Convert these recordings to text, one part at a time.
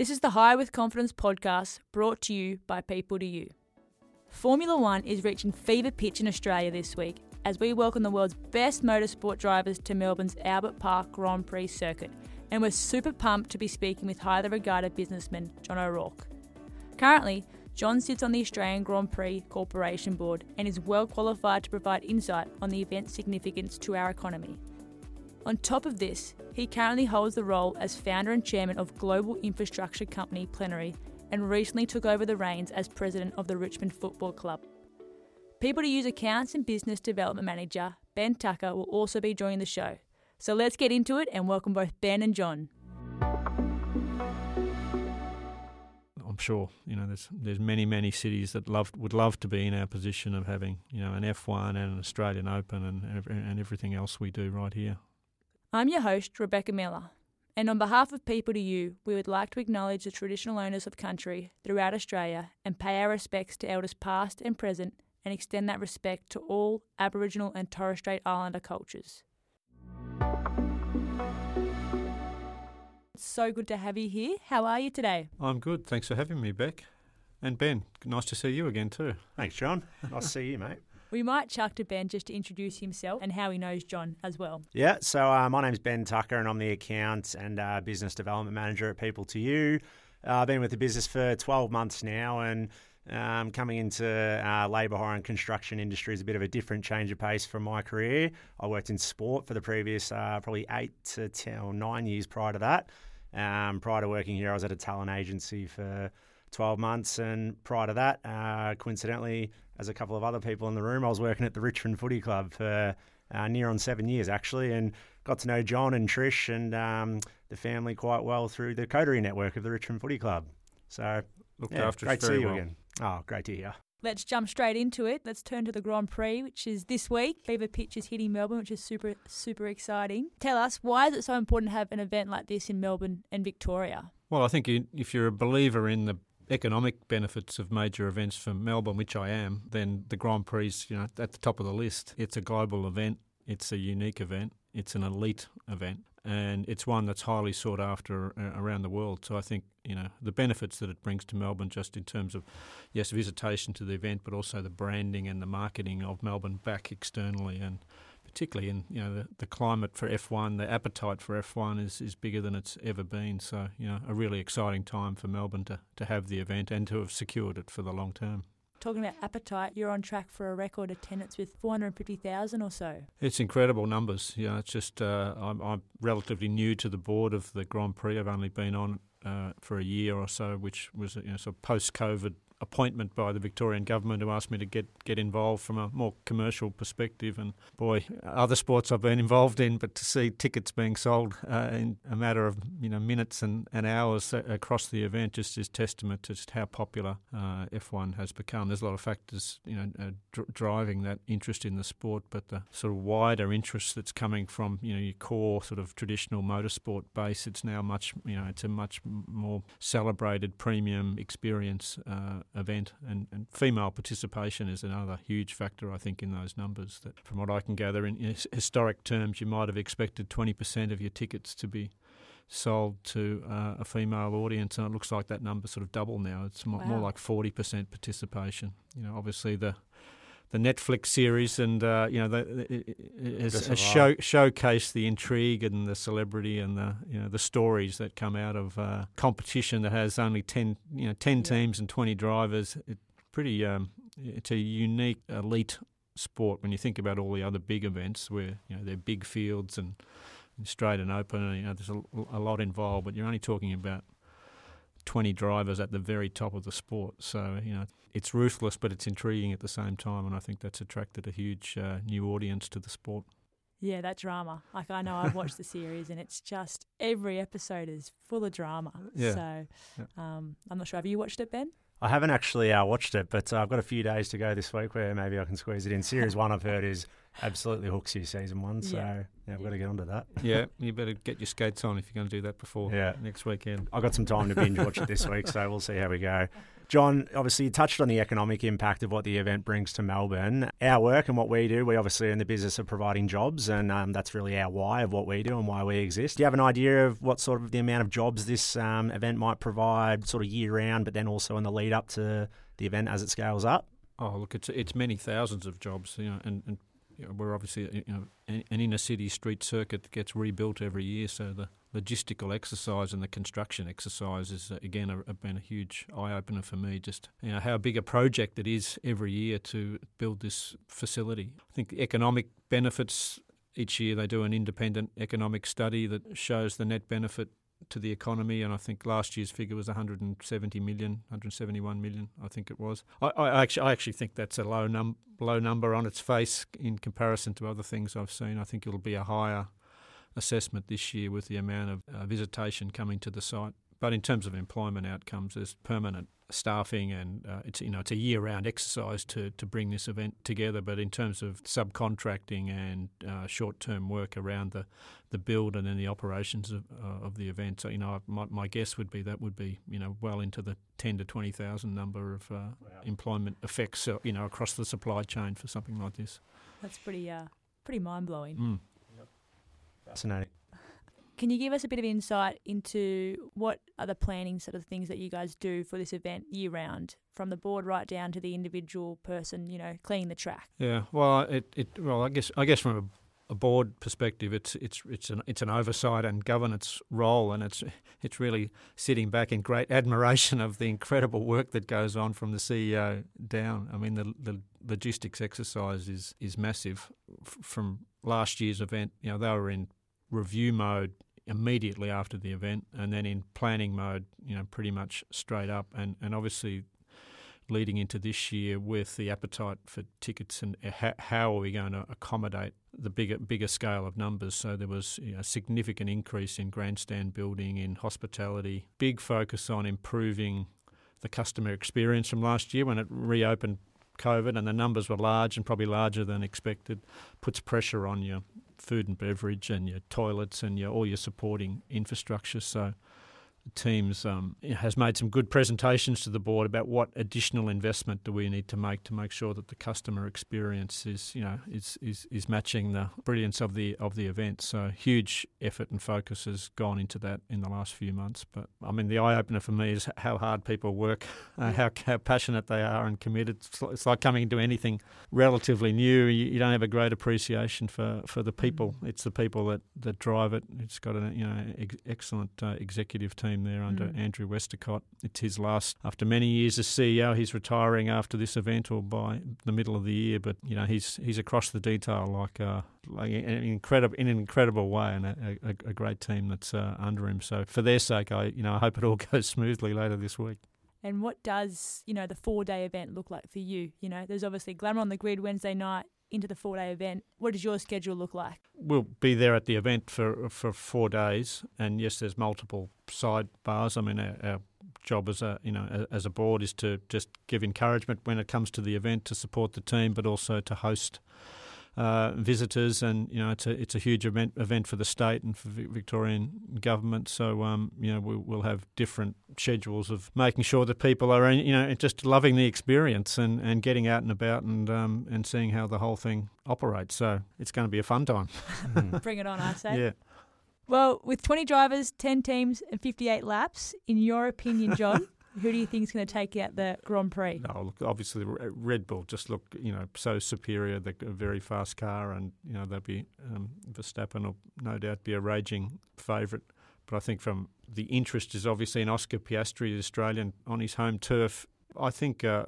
This is the Hire with Confidence podcast brought to you by People 2U. Formula One is reaching fever pitch in Australia this week as we welcome the world's best motorsport drivers to Melbourne's Albert Park Grand Prix circuit, and we're super pumped to be speaking with highly regarded businessman John O'Rourke. Currently, John sits on the Australian Grand Prix Corporation Board and is well qualified to provide insight on the event's significance to our economy. On top of this, he currently holds the role as founder and chairman of global infrastructure company Plenary and recently took over the reins as president of the Richmond Football Club. People 2U's accounts and business development manager Ben Tucker will also be joining the show. So let's get into it and welcome both Ben and John. I'm sure you know there's there's many many cities that love would love to be in our position of having you know an F1 and an Australian Open and and everything else we do right here. I'm your host Rebecca Miller, and on behalf of People 2U, we would like to acknowledge the traditional owners of country throughout Australia and pay our respects to elders past and present, and extend that respect to all Aboriginal and Torres Strait Islander cultures. It's so good to have you here. How are you today? I'm good. Thanks for having me, Beck. And Ben, nice to see you again too. Thanks, John. Nice to see you, mate. We might chuck to Ben just to introduce himself and how he knows John as well. Yeah, so uh, my name's Ben Tucker and I'm the account and uh, business development manager at People 2U. Uh, I've been with the business for 12 months now and um, coming into uh, labour hire and construction industry is a bit of a different change of pace from my career. I worked in sport for the previous uh, probably eight to 10 or nine years prior to that. Um, prior to working here, I was at a talent agency for 12 months. And prior to that, uh, coincidentally, as a couple of other people in the room, I was working at the Richmond Footy Club for uh, near on seven years, actually, and got to know John and Trish and um, the family quite well through the coterie network of the Richmond Footy Club. So, Looked yeah, after us great to very see you well. again. Oh, great to hear. Let's jump straight into it. Let's turn to the Grand Prix, which is this week. Fever Pitch is hitting Melbourne, which is super, super exciting. Tell us, why is it so important to have an event like this in Melbourne and Victoria? Well, I think if you're a believer in the economic benefits of major events for Melbourne, which I am, then the Grand Prix you know at the top of the list. It's a global event. It's a unique event. It's an elite event, and it's one that's highly sought after uh, around the world. So I think you know the benefits that it brings to Melbourne, just in terms of yes, visitation to the event, but also the branding and the marketing of Melbourne back externally and particularly in you know the, the climate for F1, the appetite for F1 is, is bigger than it's ever been. So you know a really exciting time for Melbourne to, to have the event and to have secured it for the long term. Talking about appetite, you're on track for a record attendance with 450,000 or so. It's incredible numbers. You know, it's just uh, I'm, I'm relatively new to the board of the Grand Prix. I've only been on uh, for a year or so, which was you know sort of post-COVID appointment by the Victorian government who asked me to get, get involved from a more commercial perspective. And boy, other sports I've been involved in, but to see tickets being sold uh, in a matter of you know minutes and, and hours across the event just is testament to just how popular uh, F1 has become. There's a lot of factors you know uh, dr- driving that interest in the sport, but the sort of wider interest that's coming from you know your core sort of traditional motorsport base. It's now much you know it's a much more celebrated premium experience uh, event, and, and female participation is another huge factor I think in those numbers. That from what I can gather in historic terms, you might have expected 20% of your tickets to be sold to uh, a female audience, and it looks like that number sort of double now. It's mo- more like 40% participation. You know, obviously the the Netflix series and uh, you know the, the, it- it has, has it show, showcased the intrigue and the celebrity and the you know the stories that come out of uh, competition that has only ten you know ten Yeah. teams and twenty drivers. It pretty um, it's a unique elite sport when you think about all the other big events where you know they're big fields and, and straight and open and you know there's a, a lot involved, but you're only talking about 20 drivers at the very top of the sport. So, you know, it's ruthless, but it's intriguing at the same time. And I think that's attracted a huge uh, new audience to the sport. Yeah, that drama. Like I know I've watched the series and it's just every episode is full of drama. Yeah. So um, I'm not sure. Have you watched it, Ben? I haven't actually uh, watched it, but uh, I've got a few days to go this week where maybe I can squeeze it in. Series one, I've heard, is absolutely hooks you, season one. So, Yeah. yeah, I've got to get onto that. yeah, you better get your skates on if you're going to do that before Yeah. next weekend. I've got some time to binge watch it this week, so we'll see how we go. John, obviously, you touched on the economic impact of what the event brings to Melbourne. Our work and what we do, we obviously are in the business of providing jobs, and um, that's really our why of what we do and why we exist. Do you have an idea of what sort of the amount of jobs this um, event might provide, sort of year round, but then also in the lead up to the event as it scales up? Oh, look, it's it's many thousands of jobs, you know, and, and you know, we're obviously you know an, inner city street circuit gets rebuilt every year, so the logistical exercise and the construction exercise is uh, again a, been a huge eye opener for me. Just you know how big a project it is every year to build this facility. I think economic benefits each year they do an independent economic study that shows the net benefit to the economy, and I think last year's figure was 170 million, 171 million, I think it was. I, I actually, I actually think that's a low num low number on its face in comparison to other things I've seen. I think it'll be a higher assessment this year with the amount of uh, visitation coming to the site. But in terms of employment outcomes, there's permanent staffing, and uh, it's you know it's a year-round exercise to to bring this event together. But in terms of subcontracting and uh, short-term work around the, the build and then the operations of, uh, of the event, so you know my, my guess would be that would be you know well into the ten to twenty thousand number of uh, wow. employment effects uh, you know across the supply chain for something like this. That's pretty uh, pretty mind blowing. Mm. Fascinating. Can you give us a bit of insight into what are the planning sort of things that you guys do for this event year round, from the board right down to the individual person, you know, cleaning the track? Yeah, well, it, it well, I guess I guess from a, a board perspective, it's it's it's an it's an oversight and governance role, and it's it's really sitting back in great admiration of the incredible work that goes on from the CEO down. I mean, the the logistics exercise is is massive. F- from last year's event, you know, they were in review mode immediately after the event, and then in planning mode, you know, pretty much straight up, and and obviously leading into this year with the appetite for tickets and eh, how, how are we going to accommodate the bigger bigger scale of numbers. So there was you know, a significant increase in grandstand building, in hospitality, big focus on improving the customer experience from last year when it reopened COVID and the numbers were large and probably larger than expected, puts pressure on your food and beverage and your toilets and your all your supporting infrastructure. So teams um, has made some good presentations to the board about what additional investment do we need to make to make sure that the customer experience is you know is is, is matching the brilliance of the of the event. So huge effort and focus has gone into that in the last few months. But I mean the eye opener for me is how hard people work, uh, how how passionate they are and committed. It's like coming into anything relatively new. You, you don't have a great appreciation for, for the people. Mm. It's the people that, that drive it. It's got an you know ex- excellent uh, executive team team there under mm. Andrew Westacott. It's his last, after many years as CEO, he's retiring after this event or by the middle of the year. But you know, he's he's across the detail like uh, like an incredible in an incredible way, and a, a, a great team that's uh, under him. So for their sake, I you know I hope it all goes smoothly later this week. And what does you know the four day event look like for you? You know, there's obviously Glamour on the Grid Wednesday night into the four day event. What does your schedule look like? We'll be there at the event for for four days, and yes, there's multiple side bars. I mean, our, our job as a you know as a board is to just give encouragement when it comes to the event to support the team, but also to host uh, visitors, and you know it's a it's a huge event event for the state and for Victorian government. So um, you know we, will have different schedules of making sure that people are you know just loving the experience and, and getting out and about and um, and seeing how the whole thing operates. So it's going to be a fun time. Bring it on, I say. Yeah. Well, with 20 drivers, 10 teams, and 58 laps, in your opinion, John, who do you think is going to take out the Grand Prix? No, look, obviously Red Bull just look, you know, so superior. They're a very fast car, and you know they'll be um, Verstappen will no doubt be a raging favourite. But I think from the interest is obviously in Oscar Piastri, the Australian, on his home turf. I think uh,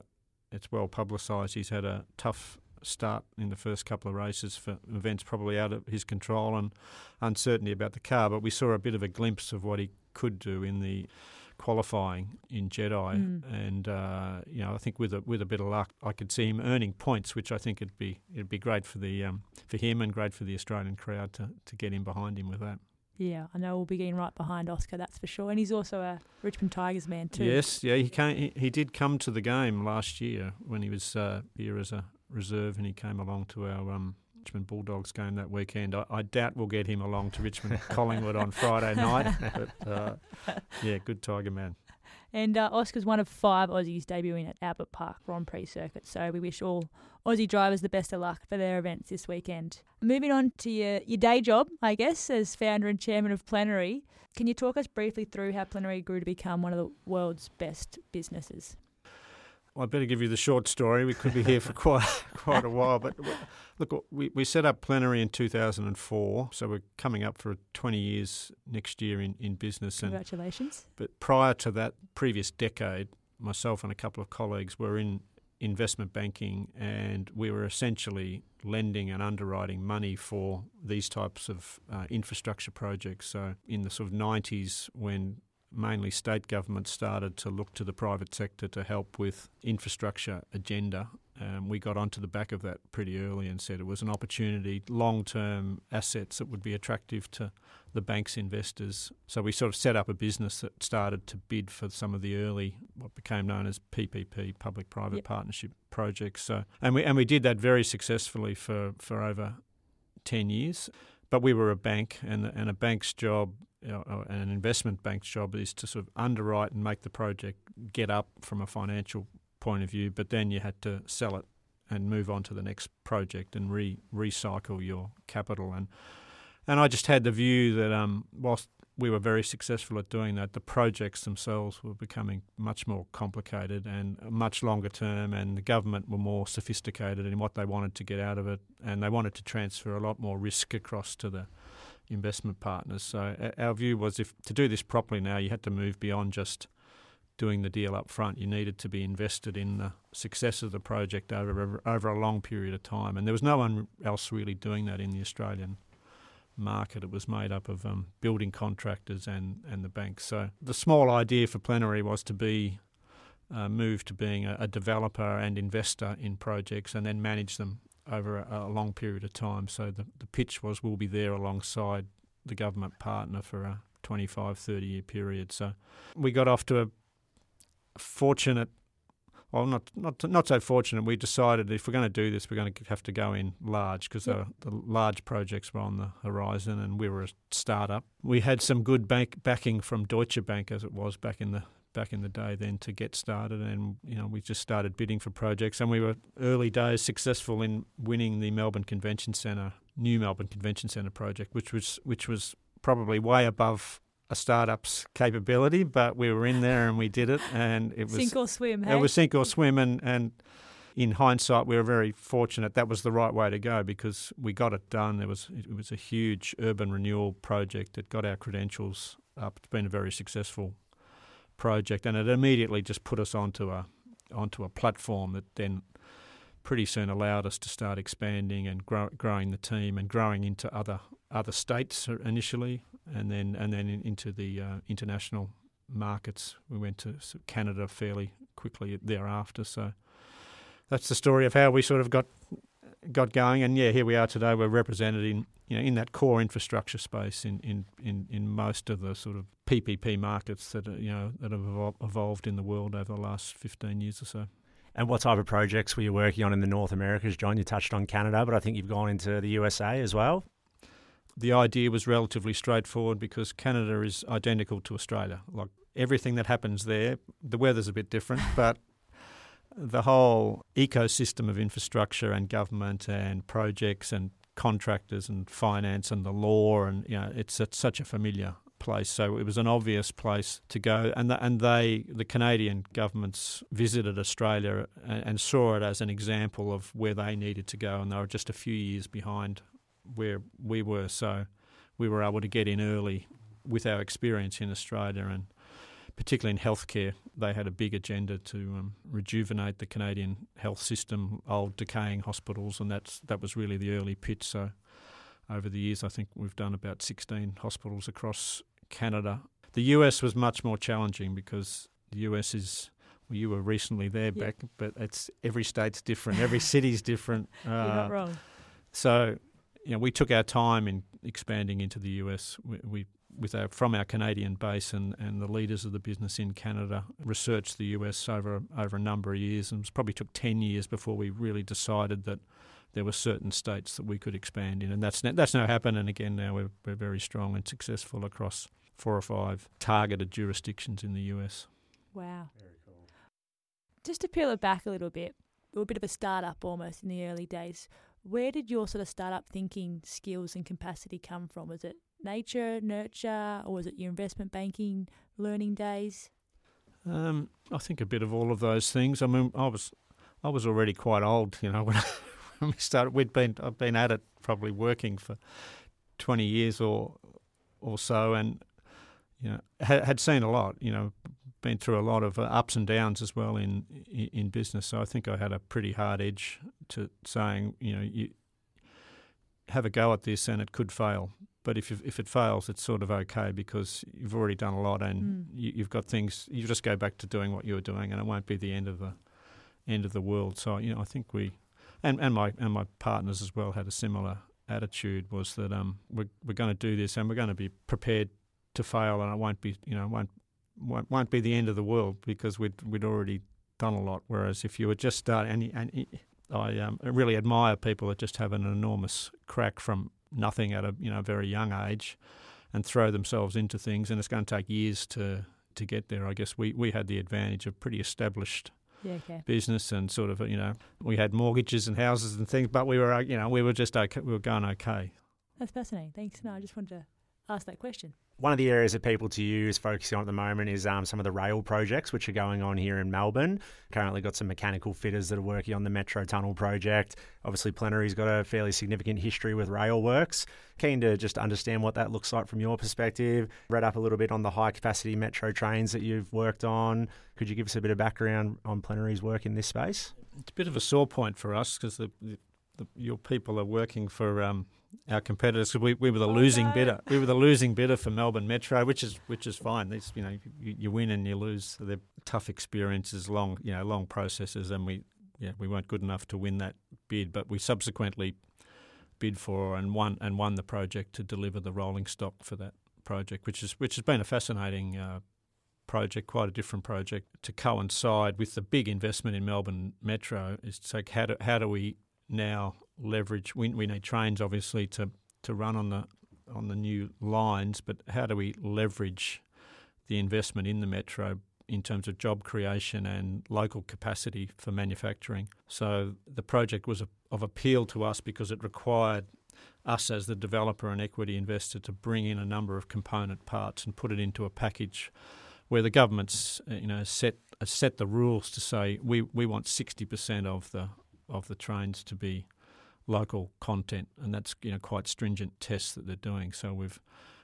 it's well publicised. He's had a tough start in the first couple of races for events probably out of his control and uncertainty about the car. But we saw a bit of a glimpse of what he could do in the qualifying in Jeddah, mm. and uh, you know I think with a with a bit of luck, I could see him earning points, which I think it'd be it'd be great for the um, for him and great for the Australian crowd to to get in behind him with that. Yeah, I know we'll be getting right behind Oscar, that's for sure. And he's also a Richmond Tigers man too. Yes, yeah, he came. He, he did come to the game last year when he was uh, here as a reserve, and he came along to our um, Richmond Bulldogs game that weekend. I, I, doubt we'll get him along to Richmond Collingwood on Friday night. But uh, yeah, good Tiger man. And uh, Oscar's one of five Aussies debuting at Albert Park Grand Prix circuit. So we wish all Aussie drivers the best of luck for their events this weekend. Moving on to your, your day job, I guess, as founder and chairman of Plenary. Can you talk us briefly through how Plenary grew to become one of the world's best businesses? Well, I better give you the short story. We could be here for quite quite a while, but look, we, we set up Plenary in 2004, so we're coming up for 20 years next year in, in business. Congratulations! And, but prior to that previous decade, myself and a couple of colleagues were in investment banking, and we were essentially lending and underwriting money for these types of uh, infrastructure projects. So in the sort of 90s, when mainly state governments started to look to the private sector to help with infrastructure agenda. Um, we got onto the back of that pretty early and said it was an opportunity, long term assets that would be attractive to the bank's investors. So we sort of set up a business that started to bid for some of the early, what became known as PPP, public private yep. partnership projects. So and we and we did that very successfully for, for over ten years. But we were a bank, and and a bank's job an investment bank's job is to sort of underwrite and make the project get up from a financial point of view, but then you had to sell it and move on to the next project and re- recycle your capital. And and I just had the view that um, whilst we were very successful at doing that, the projects themselves were becoming much more complicated and much longer term, and the government were more sophisticated in what they wanted to get out of it, and they wanted to transfer a lot more risk across to the investment partners. So our view was if to do this properly now, you had to move beyond just doing the deal up front. You needed to be invested in the success of the project over over a long period of time, and there was no one else really doing that in the Australian market. It was made up of um, building contractors and and the banks. So the small idea for Plenary was to be uh, moved to being a, a, developer and investor in projects, and then manage them over a, a, long period of time. So the, the pitch was we'll be there alongside the government partner for a 25, 30 year period. So we got off to a fortunate, well, not not not so fortunate. We decided if we're going to do this, we're going to have to go in large because yep. the, the, large projects were on the horizon, and we were a startup. We had some good bank backing from Deutsche Bank, as it was back in the back in the day then to get started and you know we just started bidding for projects and we were early days successful in winning the Melbourne Convention Centre new Melbourne Convention Centre project which was which was probably way above a startup's capability but we were in there and we did it and it was sink or swim hey? it was sink or swim and and in hindsight, we were very fortunate. That was the right way to go because we got it done. There was it was a huge urban renewal project that got our credentials up. It's been a very successful project, and it immediately just put us onto a onto a platform that then pretty soon allowed us to start expanding and grow, growing the team and growing into other other states initially, and then and then into the uh, international markets. We went to Canada fairly quickly thereafter. So that's the story of how we sort of got got going. And yeah, here we are today. We're represented in you know in that core infrastructure space in in, in, in most of the sort of PPP markets that are, you know that have evolved in the world over the last fifteen years or so. And what type of projects were you working on in the North Americas, John? You touched on Canada, but I think you've gone into the USA as well. The idea was relatively straightforward because Canada is identical to Australia. Like everything that happens there, the weather's a bit different, but the whole ecosystem of infrastructure and government and projects and contractors and finance and the law and you know it's, it's such a familiar place. So it was an obvious place to go. And the, and they the Canadian governments visited Australia and, and saw it as an example of where they needed to go. And they were just a few years behind where we were. So we were able to get in early with our experience in Australia and particularly in healthcare, they had a big agenda to um, rejuvenate the Canadian health system, old decaying hospitals, and that's that was really the early pitch. So, over the years, I think we've done about 16 hospitals across Canada. The US was much more challenging because the US is well, you were recently there, yep. but it's every state's different, every city's different. Uh, You're not wrong. So, you know, we took our time in expanding into the US. We, we with our, from our Canadian base and, and the leaders of the business in Canada researched the US over over a number of years, and it probably took ten years before we really decided that there were certain states that we could expand in, and that's that's now happened. And again, now we're, we're very strong and successful across four or five targeted jurisdictions in the US. Wow. Very cool. Just to peel it back a little bit, you were a bit of a startup almost in the early days. Where did your sort of startup thinking skills and capacity come from? Was it nature, nurture, or was it your investment banking learning days? Um, I think a bit of all of those things. I mean, I was I was already quite old, you know, when, when we started. We'd been I've been at it probably working for twenty years or or so, and you know had, had seen a lot. You know, been through a lot of uh, ups and downs as well in, in in business. So I think I had a pretty hard edge to saying, you know, you have a go at this and it could fail. But if if it fails, it's sort of okay because you've already done a lot and Mm. you, you've got things. You just go back to doing what you were doing, and it won't be the end of the end of the world. So you know, I think we and, and my and my partners as well had a similar attitude. Was that um we're we're going to do this and we're going to be prepared to fail, and it won't be you know won't won't, won't be the end of the world because we'd we'd already done a lot. Whereas if you were just starting, and, and I um, really admire people that just have an enormous crack from nothing at a you know very young age, and throw themselves into things, and it's going to take years to to get there. I guess we we had the advantage of pretty established Yeah, okay. business and sort of you know we had mortgages and houses and things, but we were uh, you know we were just okay, we were going okay. That's fascinating. Thanks. No, I just wanted to ask that question. One of the areas that People 2U's focusing on at the moment is um, some of the rail projects which are going on here in Melbourne. Currently got some mechanical fitters that are working on the Metro Tunnel project. Obviously, Plenary's got a fairly significant history with rail works. Keen to just understand what that looks like from your perspective. Read up a little bit on the high capacity metro trains that you've worked on. Could you give us a bit of background on Plenary's work in this space? It's a bit of a sore point for us because the, the, the, your people are working for um, our competitors. 'cause we, we were the Oh, losing no. bidder. We were the losing bidder for Melbourne Metro, which is which is fine. These you know you, you win and you lose. So they're tough experiences, long you know long processes, and we yeah we weren't good enough to win that bid, but we subsequently bid for and won and won the project to deliver the rolling stock for that project, which is which has been a fascinating. Uh, project, quite a different project, to coincide with the big investment in Melbourne Metro is say how do, how do we now leverage? We, we need trains obviously to, to run on the on the new lines, but how do we leverage the investment in the metro in terms of job creation and local capacity for manufacturing? So the project was of appeal to us because it required us as the developer and equity investor to bring in a number of component parts and put it into a package where the government's uh, you know set uh, set the rules to say we, we want sixty percent of the of the trains to be local content, and that's you know quite stringent tests that they're doing. So we've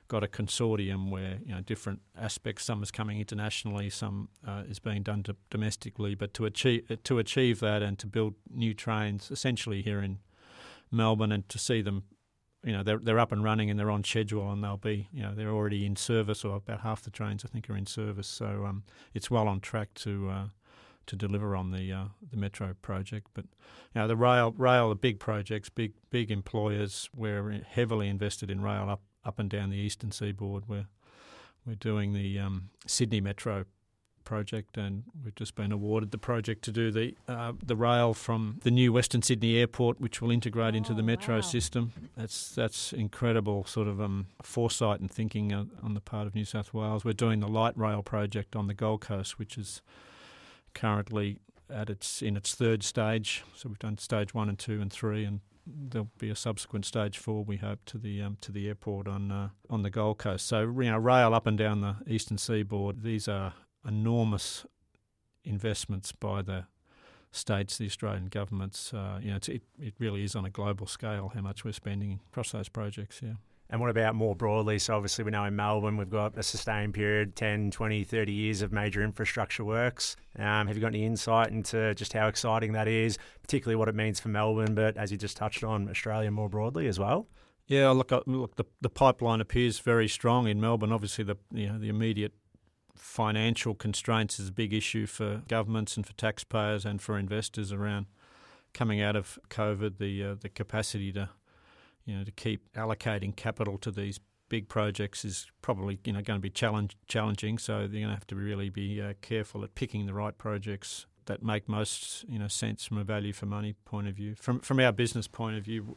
got a consortium where you know different aspects. Some is coming internationally, some uh, is being done to domestically. But to achieve to achieve that and to build new trains, essentially here in Melbourne, and to see them you know they're they're up and running and they're on schedule and they'll be you know they're already in service or about half the trains I think are in service so um, it's well on track to uh, to deliver on the uh, the metro project but you know the rail rail are big projects big big employers we're heavily invested in rail up up and down the eastern seaboard we're we're doing the um, Sydney Metro project, and we've just been awarded the project to do the uh, the rail from the new Western Sydney Airport, which will integrate into the Oh, metro wow. system. That's that's incredible sort of um, foresight and thinking uh, on the part of New South Wales. We're doing the light rail project on the Gold Coast, which is currently at its in its third stage. So we've done stage one and two and three, and there'll be a subsequent stage four. We hope to the um, to the airport on uh, on the Gold Coast. So you know, rail up and down the eastern seaboard. These are enormous investments by the states, the Australian governments. Uh, you know, it it really is on a global scale how much we're spending across those projects. Yeah. And what about more broadly? So, obviously, we know in Melbourne we've got a sustained period 10, 20, 30 years of major infrastructure works. Um, have you got any insight into just how exciting that is, particularly what it means for Melbourne, but as you just touched on, Australia more broadly as well? Yeah, look, uh, look, the the pipeline appears very strong in Melbourne. Obviously, the you know the immediate financial constraints is a big issue for governments and for taxpayers and for investors around coming out of COVID. The uh, the capacity to you know to keep allocating capital to these big projects is probably you know going to be challenge, challenging. So they're going to have to really be uh, careful at picking the right projects that make most you know sense from a value for money point of view. From from our business point of view,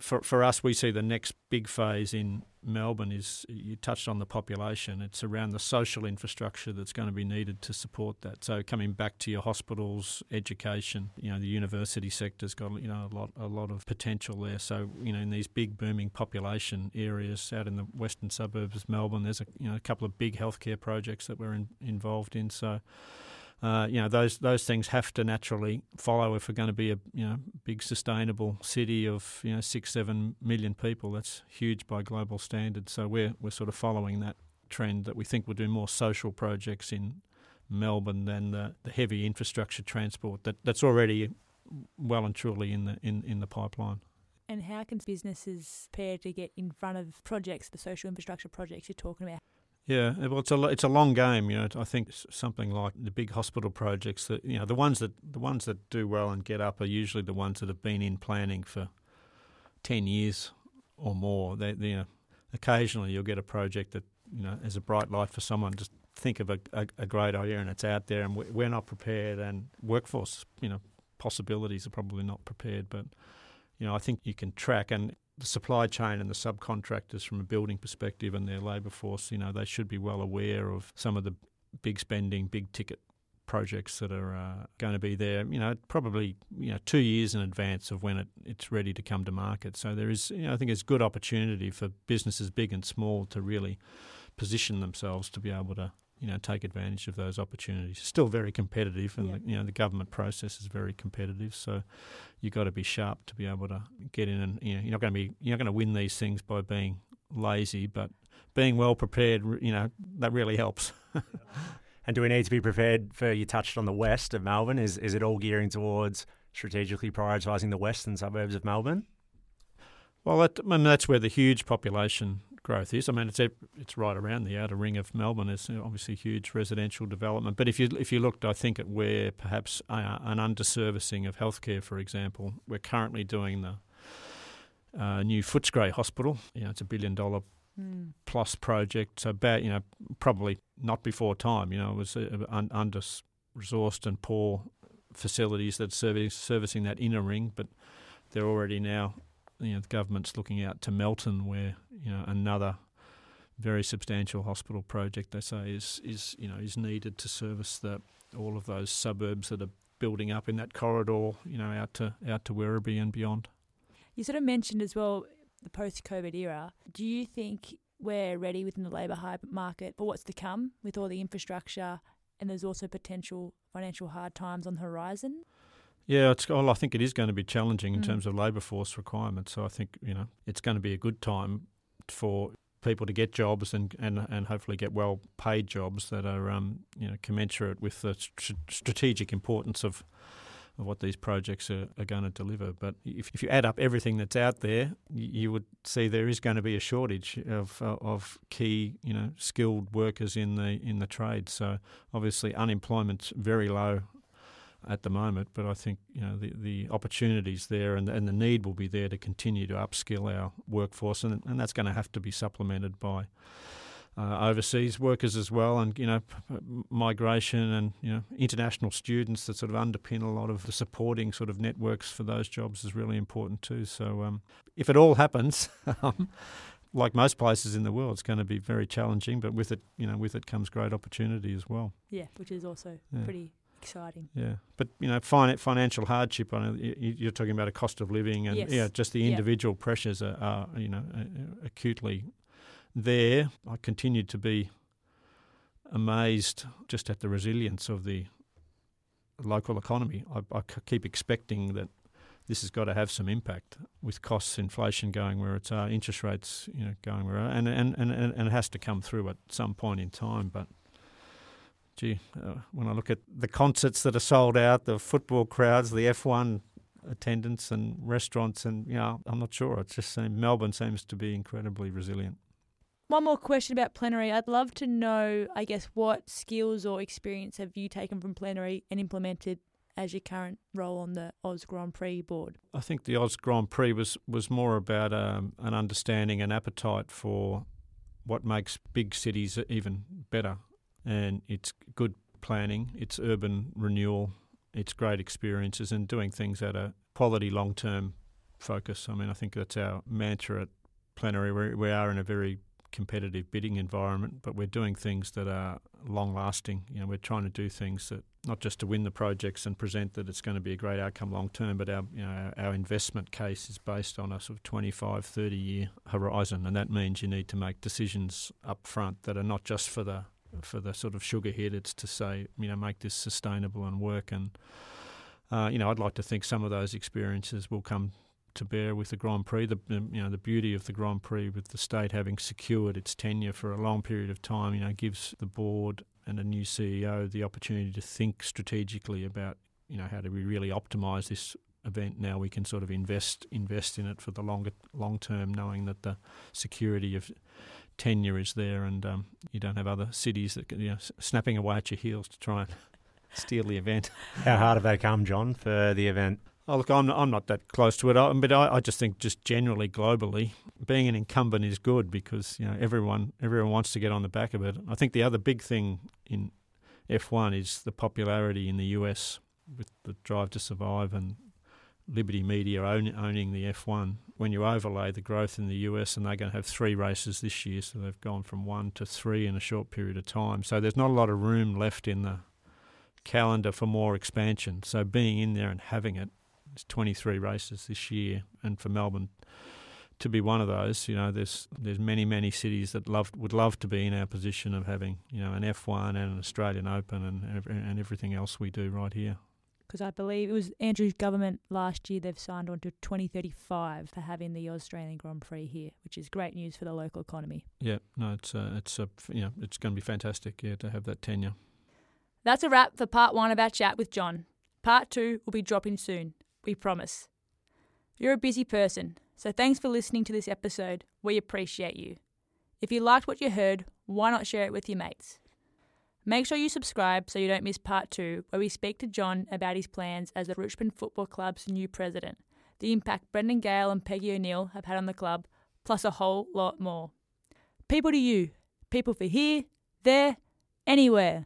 for for us, we see the next big phase in Melbourne is you touched on the population. It's around the social infrastructure that's going to be needed to support that. So coming back to your hospitals, education, you know, the university sector's got you know a lot a lot of potential there. So you know, in these big booming population areas out in the western suburbs of Melbourne, there's a you know a couple of big healthcare projects that we're in, involved in. So uh, you know those those things have to naturally follow if we're going to be a you know big sustainable city of you know six seven million people. That's huge by global standards. So we're we're sort of following that trend that we think we'll do more social projects in Melbourne than the, the heavy infrastructure transport that, that's already well and truly in the in, in the pipeline. And how can businesses prepare to get in front of projects, the social infrastructure projects you're talking about? Yeah, eh, well, it's a it's a long game. You know, I think something like the big hospital projects that you know the ones that the ones that do well and get up are usually the ones that have been in planning for ten years or more. They, they you know, occasionally you'll get a project that you know as a bright light for someone. Just think of a, a, a great idea and it's out there, and we're not prepared. And workforce, you know, possibilities are probably not prepared, but you know, I think you can track and the supply chain and the subcontractors from a building perspective and their labour force, you know, they should be well aware of some of the big spending, big ticket projects that are uh, going to be there. You know, probably you know two years in advance of when it, it's ready to come to market. So there is, you know, I think it's good opportunity for businesses big and small to really position themselves to be able to you know take advantage of those opportunities. Still very competitive, and yeah. the, you know the government process is very competitive. So you've got to be sharp to be able to get in, and you know you're not going to be you're not going to win these things by being lazy, but being well prepared. You know that really helps. and do we need to be prepared for? You touched on the west of Melbourne. Is is it all gearing towards strategically prioritising the western suburbs of Melbourne? Well, that, I mean, that's where the huge population growth is. I mean, it's it's right around the outer ring of Melbourne. It's obviously huge residential development. But if you if you looked, I think at where perhaps uh, an underservicing of healthcare, for example, we're currently doing the uh, new Footscray Hospital. You know, it's a billion dollar mm. plus project. So about you know probably not before time. You know, it was uh, un- under resourced and poor facilities that service, servicing that inner ring, but they're already now you know the government's looking out to Melton, where you know another very substantial hospital project they say is is you know is needed to service the all of those suburbs that are building up in that corridor, you know, out to out to Werribee and beyond. You sort of mentioned as well the post-COVID era. Do you think we're ready within the labour market for what's to come with all the infrastructure, and there's also potential financial hard times on the horizon? Yeah, it's, well, I think it is going to be challenging in Mm. terms of labour force requirements. So I think you know it's going to be a good time for people to get jobs and, and, and hopefully get well paid jobs that are um, you know commensurate with the st- strategic importance of of what these projects are, are going to deliver. But if, if you add up everything that's out there, you, would see there is going to be a shortage of uh, of key you know skilled workers in the in the trade. So obviously unemployment's very low at the moment, but I think you know the, the opportunities there and, and the need will be there to continue to upskill our workforce, and, and that's going to have to be supplemented by uh, overseas workers as well, and you know p- migration and you know international students that sort of underpin a lot of the supporting sort of networks for those jobs is really important too. So um, if it all happens. um, like most places in the world, it's going to be very challenging, but with it, you know, with it comes great opportunity as well. Yeah, which is also Yeah. pretty exciting. Yeah, but you know, fin- financial hardship. I know you're talking about a cost of living, and Yes. yeah, just the individual pressures are, are you know acutely there. I continue to be amazed just at the resilience of the local economy. I keep expecting that this has got to have some impact with costs, inflation going where it's uh, interest rates, you know, going where and and, and and it has to come through at some point in time, but gee, uh, when I look at the concerts that are sold out, the football crowds, the F1 attendance, and restaurants, and you know, I'm not sure. It's just Melbourne seems to be incredibly resilient. One more question about plenary. I'd love to know, I guess, what skills or experience have you taken from plenary and implemented as your current role on the Oz Grand Prix board? I think the Oz Grand Prix was was more about um, an understanding and appetite for what makes big cities even better, and it's good planning, it's urban renewal, it's great experiences, and doing things at a quality long term focus. I mean, I think that's our mantra at Plenary. we we are in a very competitive bidding environment, but we're doing things that are long lasting. You know, we're trying to do things that not just to win the projects and present that it's going to be a great outcome long term, but our you know our investment case is based on a sort of 25, 30 year horizon, and that means you need to make decisions up front that are not just for the for the sort of sugar. It's to say you know make this sustainable and work and. Uh, you know, I'd like to think some of those experiences will come to bear with the Grand Prix. The you know the beauty of the Grand Prix with the state having secured its tenure for a long period of time, you know, gives the board and a new CEO the opportunity to think strategically about you know how do we really optimise this event. Now we can sort of invest invest in it for the longer long term, knowing that the security of tenure is there, and um, you don't have other cities that you know snapping away at your heels to try and steal the event. How hard have they come, John, for the event? Oh, look, I'm, I'm not that close to it, but I, I just think just generally globally, being an incumbent is good because you know everyone everyone wants to get on the back of it. I think the other big thing in F1 is the popularity in the US with the Drive to Survive and Liberty Media own, owning the F1. When you overlay the growth in the US, and they're going to have three races this year, so they've gone from one to three in a short period of time. So there's not a lot of room left in the calendar for more expansion. So being in there and having it there's 23 races this year, and for Melbourne to be one of those, you know, there's there's many many cities that love would love to be in our position of having you know an F1 and an Australian Open and and everything else we do right here. Because I believe it was Andrews government last year they've signed on to 2035 for having the Australian Grand Prix here, which is great news for the local economy. Yeah, no, it's uh, it's uh, you know it's going to be fantastic, yeah, to have that tenure. That's a wrap for part one of our chat with John. Part two will be dropping soon. We promise. You're a busy person, so thanks for listening to this episode. We appreciate you. If you liked what you heard, why not share it with your mates? Make sure you subscribe so you don't miss part two, where we speak to John about his plans as the Richmond Football Club's new president, the impact Brendan Gale and Peggy O'Neill have had on the club, plus a whole lot more. People 2U, people for here, there, anywhere.